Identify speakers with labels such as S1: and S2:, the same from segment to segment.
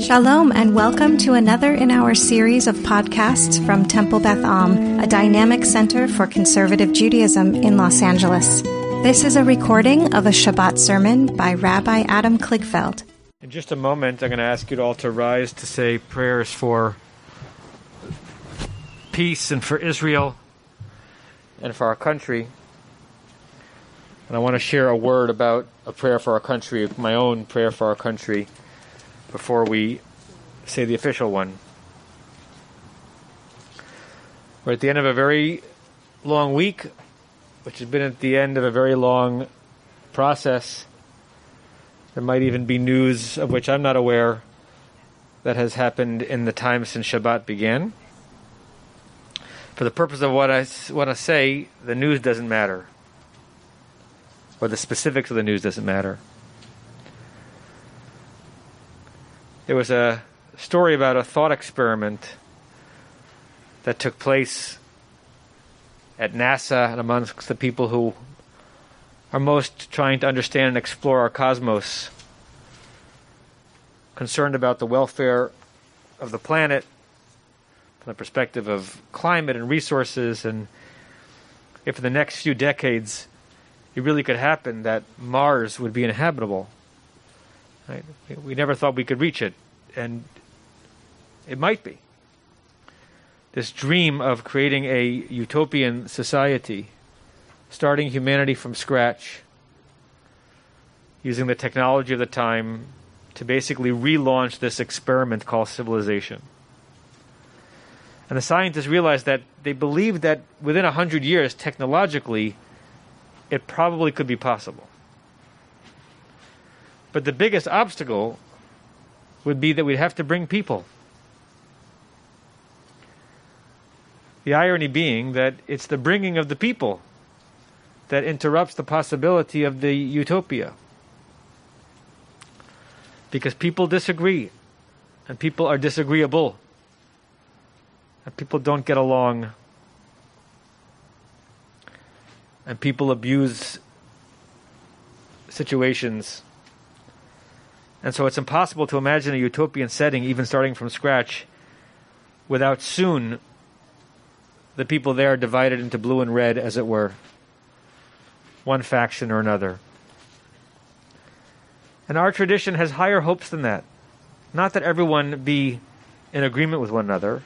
S1: Shalom, and welcome to another in our series of podcasts from Temple Beth Am, a dynamic center for conservative Judaism in Los Angeles. This is a recording of a Shabbat sermon by Rabbi Adam Kligfeld.
S2: In just a moment, I'm going to ask you all to rise to say prayers for peace and for Israel and for our country. And I want to share a word about a prayer for our country, my own prayer for our country before we say the official one. We're at the end of a very long week, which has been at the end of a very long process. There might even be news of which I'm not aware that has happened in the time since Shabbat began. For the purpose of what I want to say, the news doesn't matter, or the specifics of the news doesn't matter. There was a story about a thought experiment that took place at NASA and amongst the people who are most trying to understand and explore our cosmos, concerned about the welfare of the planet from the perspective of climate and resources, and if in the next few decades it really could happen that Mars would be inhabitable. Right? We never thought we could reach it, and it might be. This dream of creating a utopian society, starting humanity from scratch, using the technology of the time to basically relaunch this experiment called civilization. And the scientists realized that they believed that within 100 years, technologically, it probably could be possible. But the biggest obstacle would be that we'd have to bring people. The irony being that it's the bringing of the people that interrupts the possibility of the utopia. Because people disagree, and people are disagreeable, and people don't get along, and people abuse situations and so it's impossible to imagine a utopian setting, even starting from scratch, without soon the people there divided into blue and red, as it were, one faction or another. And our tradition has higher hopes than that. Not that everyone be in agreement with one another,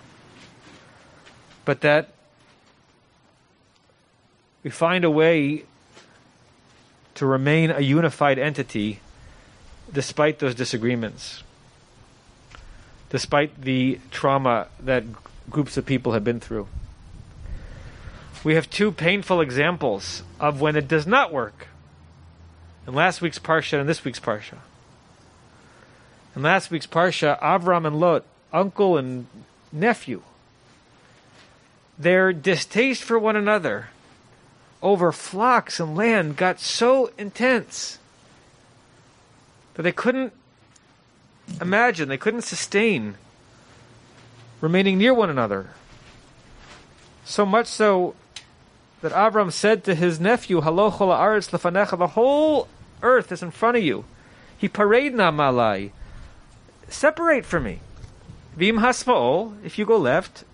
S2: but that we find a way to remain a unified entity despite those disagreements, despite the trauma that groups of people have been through. We have two painful examples of when it does not work. In last week's Parsha and this week's Parsha. In last week's Parsha, Avram and Lot, uncle and nephew, their distaste for one another over flocks and land got so intense that they couldn't imagine, they couldn't sustain remaining near one another. So much so that Avram said to his nephew, Halochol aretz lefanecha, the whole earth is in front of you. He parade na malai. Separate from me. Vim hasmaol, if you go left,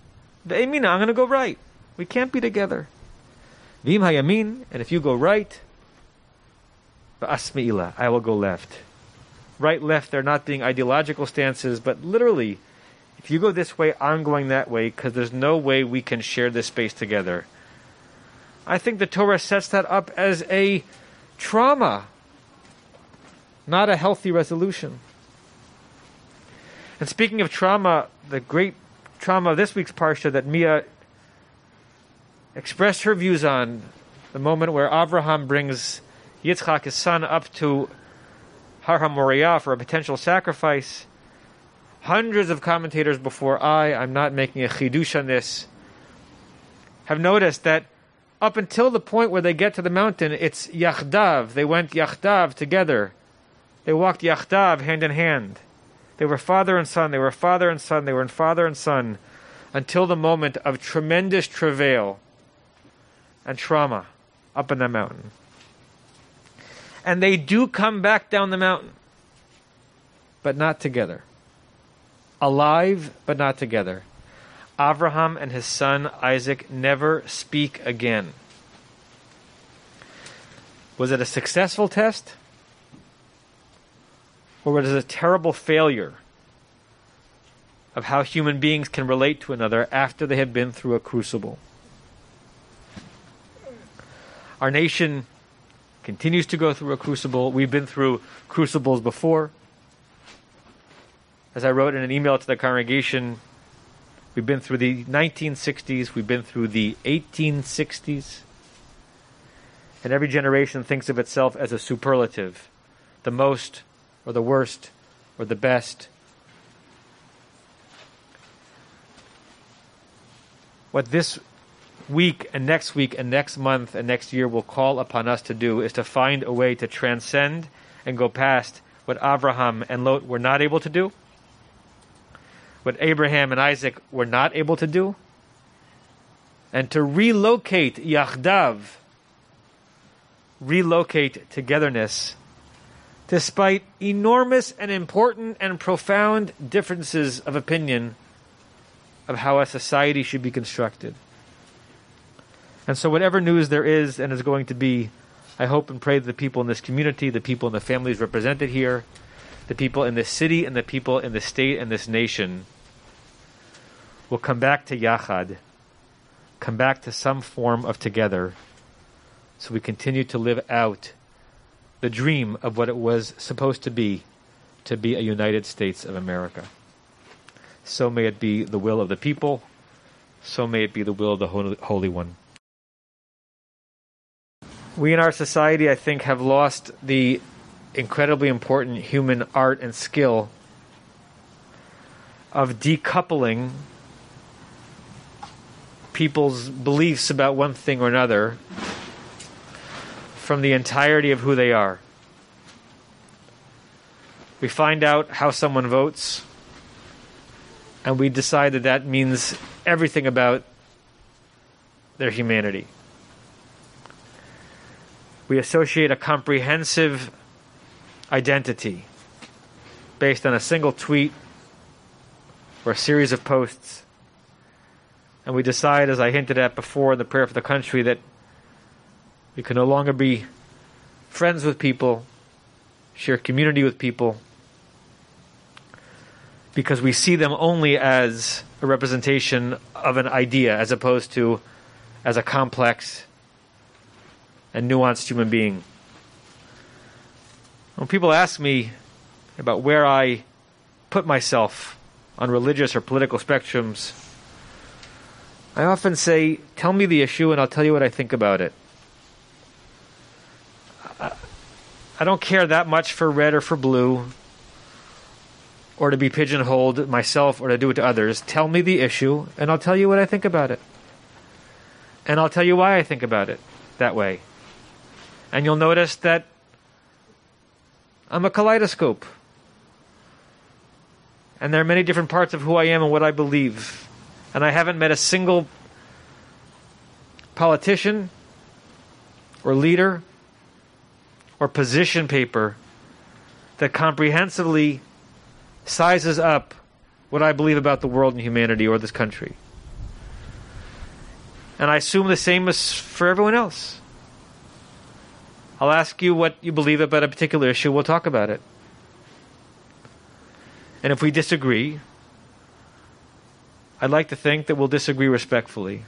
S2: the emina, I'm going to go right. We can't be together. Vim hayamin, and if you go right, the asmi'ila, I will go left right, left, they're not being ideological stances, but literally, if you go this way, I'm going that way, because there's no way we can share this space together. I think the Torah sets that up as a trauma, not a healthy resolution. And speaking of trauma, the great trauma of this week's Parsha that Mia expressed her views on, the moment where Abraham brings Yitzchak, his son, up to Har HaMoriah for a potential sacrifice. Hundreds of commentators before I, I'm not making a chidush on this, have noticed that up until the point where they get to the mountain, it's yachdav. They went yachdav together. They walked yachdav hand in hand. They were father and son. They were father and son. They were father and son until the moment of tremendous travail and trauma up in the mountain and they do come back down the mountain, but not together. alive but not together. Abraham and his son Isaac never speak again. Was it a successful test? Or was it a terrible failure of how human beings can relate to another after they have been through a crucible? Our nation continues to go through a crucible. We've been through crucibles before. As I wrote in an email to the congregation, we've been through the 1960s, we've been through the 1860s. And every generation thinks of itself as a superlative, the most, or the worst, or the best. What this week and next week and next month and next year will call upon us to do is to find a way to transcend and go past what Abraham and Lot were not able to do, what Abraham and Isaac were not able to do, and to relocate Yachdav, relocate togetherness, despite enormous and important and profound differences of opinion of how a society should be constructed. And so, whatever news there is and is going to be, I hope and pray that the people in this community, the people in the families represented here, the people in this city, and the people in the state and this nation will come back to Yachad, come back to some form of together, so we continue to live out the dream of what it was supposed to be to be a United States of America. So may it be the will of the people, so may it be the will of the Holy One we in our society, I think, have lost the incredibly important human art and skill of decoupling people's beliefs about one thing or another from the entirety of who they are. We find out how someone votes, and we decide that that means everything about their humanity we associate a comprehensive identity based on a single tweet or a series of posts. And we decide, as I hinted at before in the prayer for the country, that we can no longer be friends with people, share community with people, because we see them only as a representation of an idea as opposed to as a complex and nuanced human being. When people ask me about where I put myself on religious or political spectrums, I often say, Tell me the issue and I'll tell you what I think about it. I don't care that much for red or for blue, or to be pigeonholed myself or to do it to others. Tell me the issue and I'll tell you what I think about it. And I'll tell you why I think about it that way. And you'll notice that I'm a kaleidoscope. And there are many different parts of who I am and what I believe. And I haven't met a single politician or leader or position paper that comprehensively sizes up what I believe about the world and humanity or this country. And I assume the same is for everyone else. I'll ask you what you believe about a particular issue. We'll talk about it. And if we disagree, I'd like to think that we'll disagree respectfully.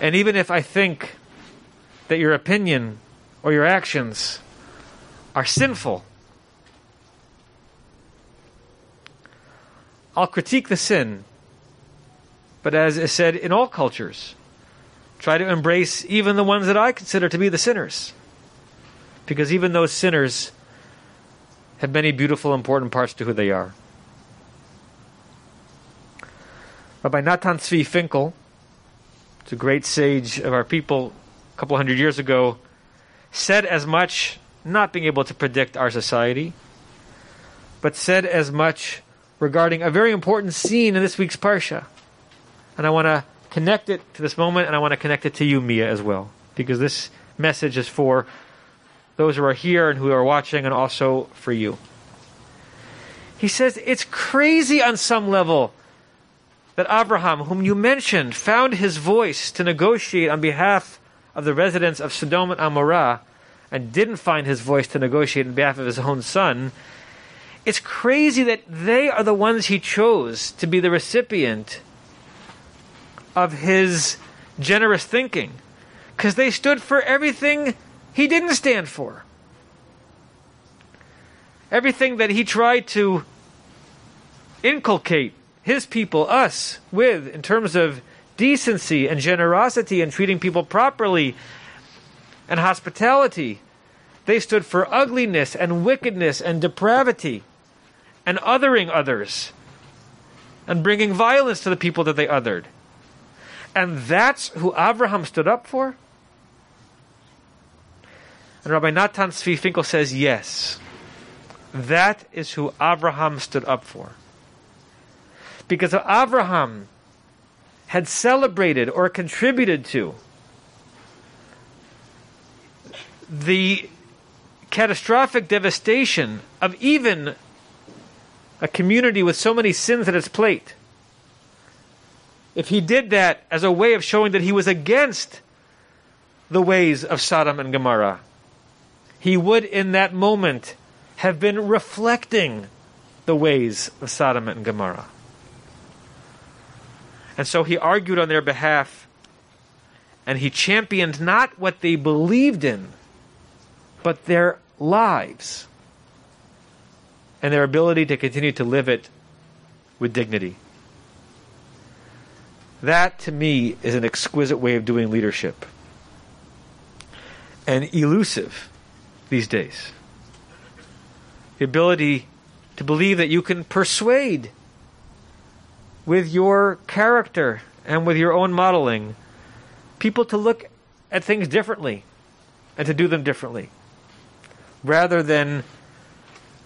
S2: And even if I think that your opinion or your actions are sinful, I'll critique the sin. But as is said in all cultures, try to embrace even the ones that I consider to be the sinners. Because even those sinners have many beautiful, important parts to who they are. Rabbi Natan Tzvi Finkel, it's a great sage of our people a couple hundred years ago, said as much, not being able to predict our society, but said as much regarding a very important scene in this week's Parsha. And I want to connect it to this moment, and I want to connect it to you, Mia, as well, because this message is for those who are here and who are watching, and also for you. He says it's crazy on some level that Abraham, whom you mentioned, found his voice to negotiate on behalf of the residents of Sodom and Amorah and didn't find his voice to negotiate on behalf of his own son. It's crazy that they are the ones he chose to be the recipient of his generous thinking because they stood for everything he didn't stand for. Everything that he tried to inculcate his people, us, with in terms of decency and generosity and treating people properly and hospitality. They stood for ugliness and wickedness and depravity and othering others and bringing violence to the people that they othered. And that's who Abraham stood up for? And Rabbi Natan Tzvi Finkel says, yes. That is who Abraham stood up for. Because Abraham had celebrated or contributed to the catastrophic devastation of even a community with so many sins at its plate, if he did that as a way of showing that he was against the ways of Sodom and Gomorrah, he would in that moment have been reflecting the ways of Sodom and Gomorrah. And so he argued on their behalf and he championed not what they believed in, but their lives and their ability to continue to live it with dignity. That, to me, is an exquisite way of doing leadership. And elusive these days. The ability to believe that you can persuade with your character and with your own modeling people to look at things differently and to do them differently rather than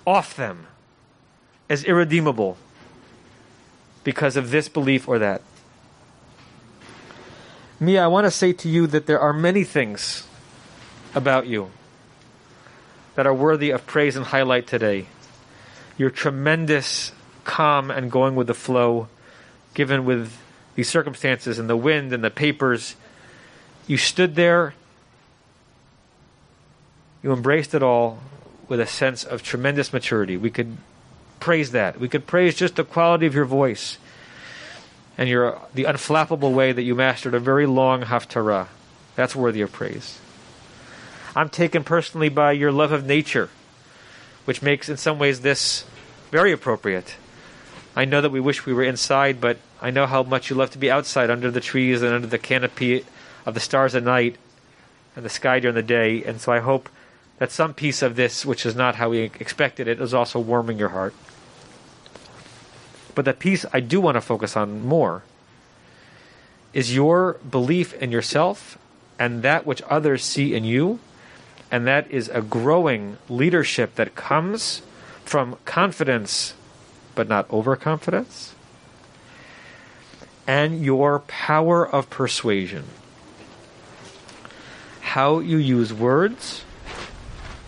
S2: off them as irredeemable because of this belief or that. Mia, I want to say to you that there are many things about you that are worthy of praise and highlight today. Your tremendous calm and going with the flow, given with these circumstances and the wind and the papers. You stood there, you embraced it all with a sense of tremendous maturity. We could praise that. We could praise just the quality of your voice and your the unflappable way that you mastered a very long haftarah. That's worthy of praise. I'm taken personally by your love of nature, which makes in some ways this very appropriate. I know that we wish we were inside, but I know how much you love to be outside under the trees and under the canopy of the stars at night and the sky during the day. And so I hope that some piece of this, which is not how we expected it, is also warming your heart. But the piece I do want to focus on more is your belief in yourself and that which others see in you. And that is a growing leadership that comes from confidence, but not overconfidence. And your power of persuasion. How you use words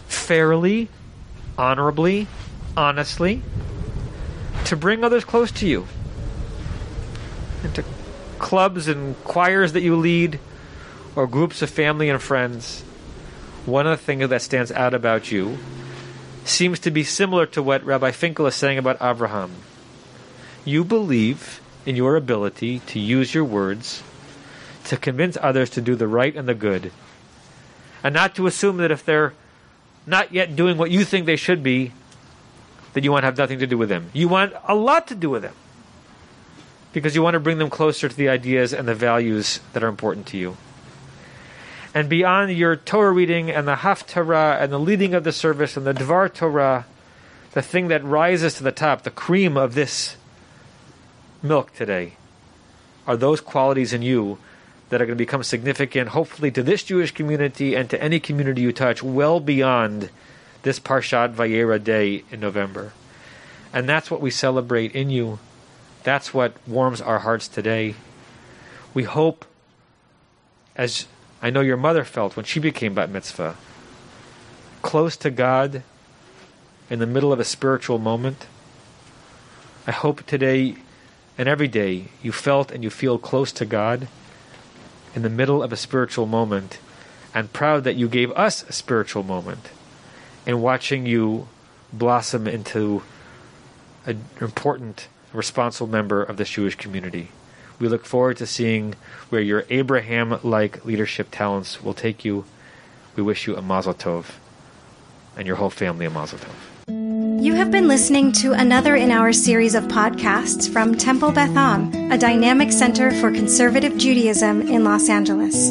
S2: fairly, honorably, honestly to bring others close to you, into clubs and choirs that you lead, or groups of family and friends. One of the things that stands out about you seems to be similar to what Rabbi Finkel is saying about Abraham. You believe in your ability to use your words to convince others to do the right and the good, and not to assume that if they're not yet doing what you think they should be, that you want to have nothing to do with them. You want a lot to do with them because you want to bring them closer to the ideas and the values that are important to you. And beyond your Torah reading and the Haftarah and the leading of the service and the Dvar Torah, the thing that rises to the top, the cream of this milk today, are those qualities in you that are going to become significant, hopefully, to this Jewish community and to any community you touch, well beyond this Parshat Vayera day in November. And that's what we celebrate in you. That's what warms our hearts today. We hope, as I know your mother felt when she became Bat Mitzvah, close to God in the middle of a spiritual moment, I hope today and every day you felt and you feel close to God in the middle of a spiritual moment and proud that you gave us a spiritual moment in watching you blossom into an important, responsible member of the Jewish community. We look forward to seeing where your Abraham like leadership talents will take you. We wish you a mazel tov and your whole family a mazel tov.
S1: You have been listening to another in our series of podcasts from Temple Beth Am, a dynamic center for conservative Judaism in Los Angeles.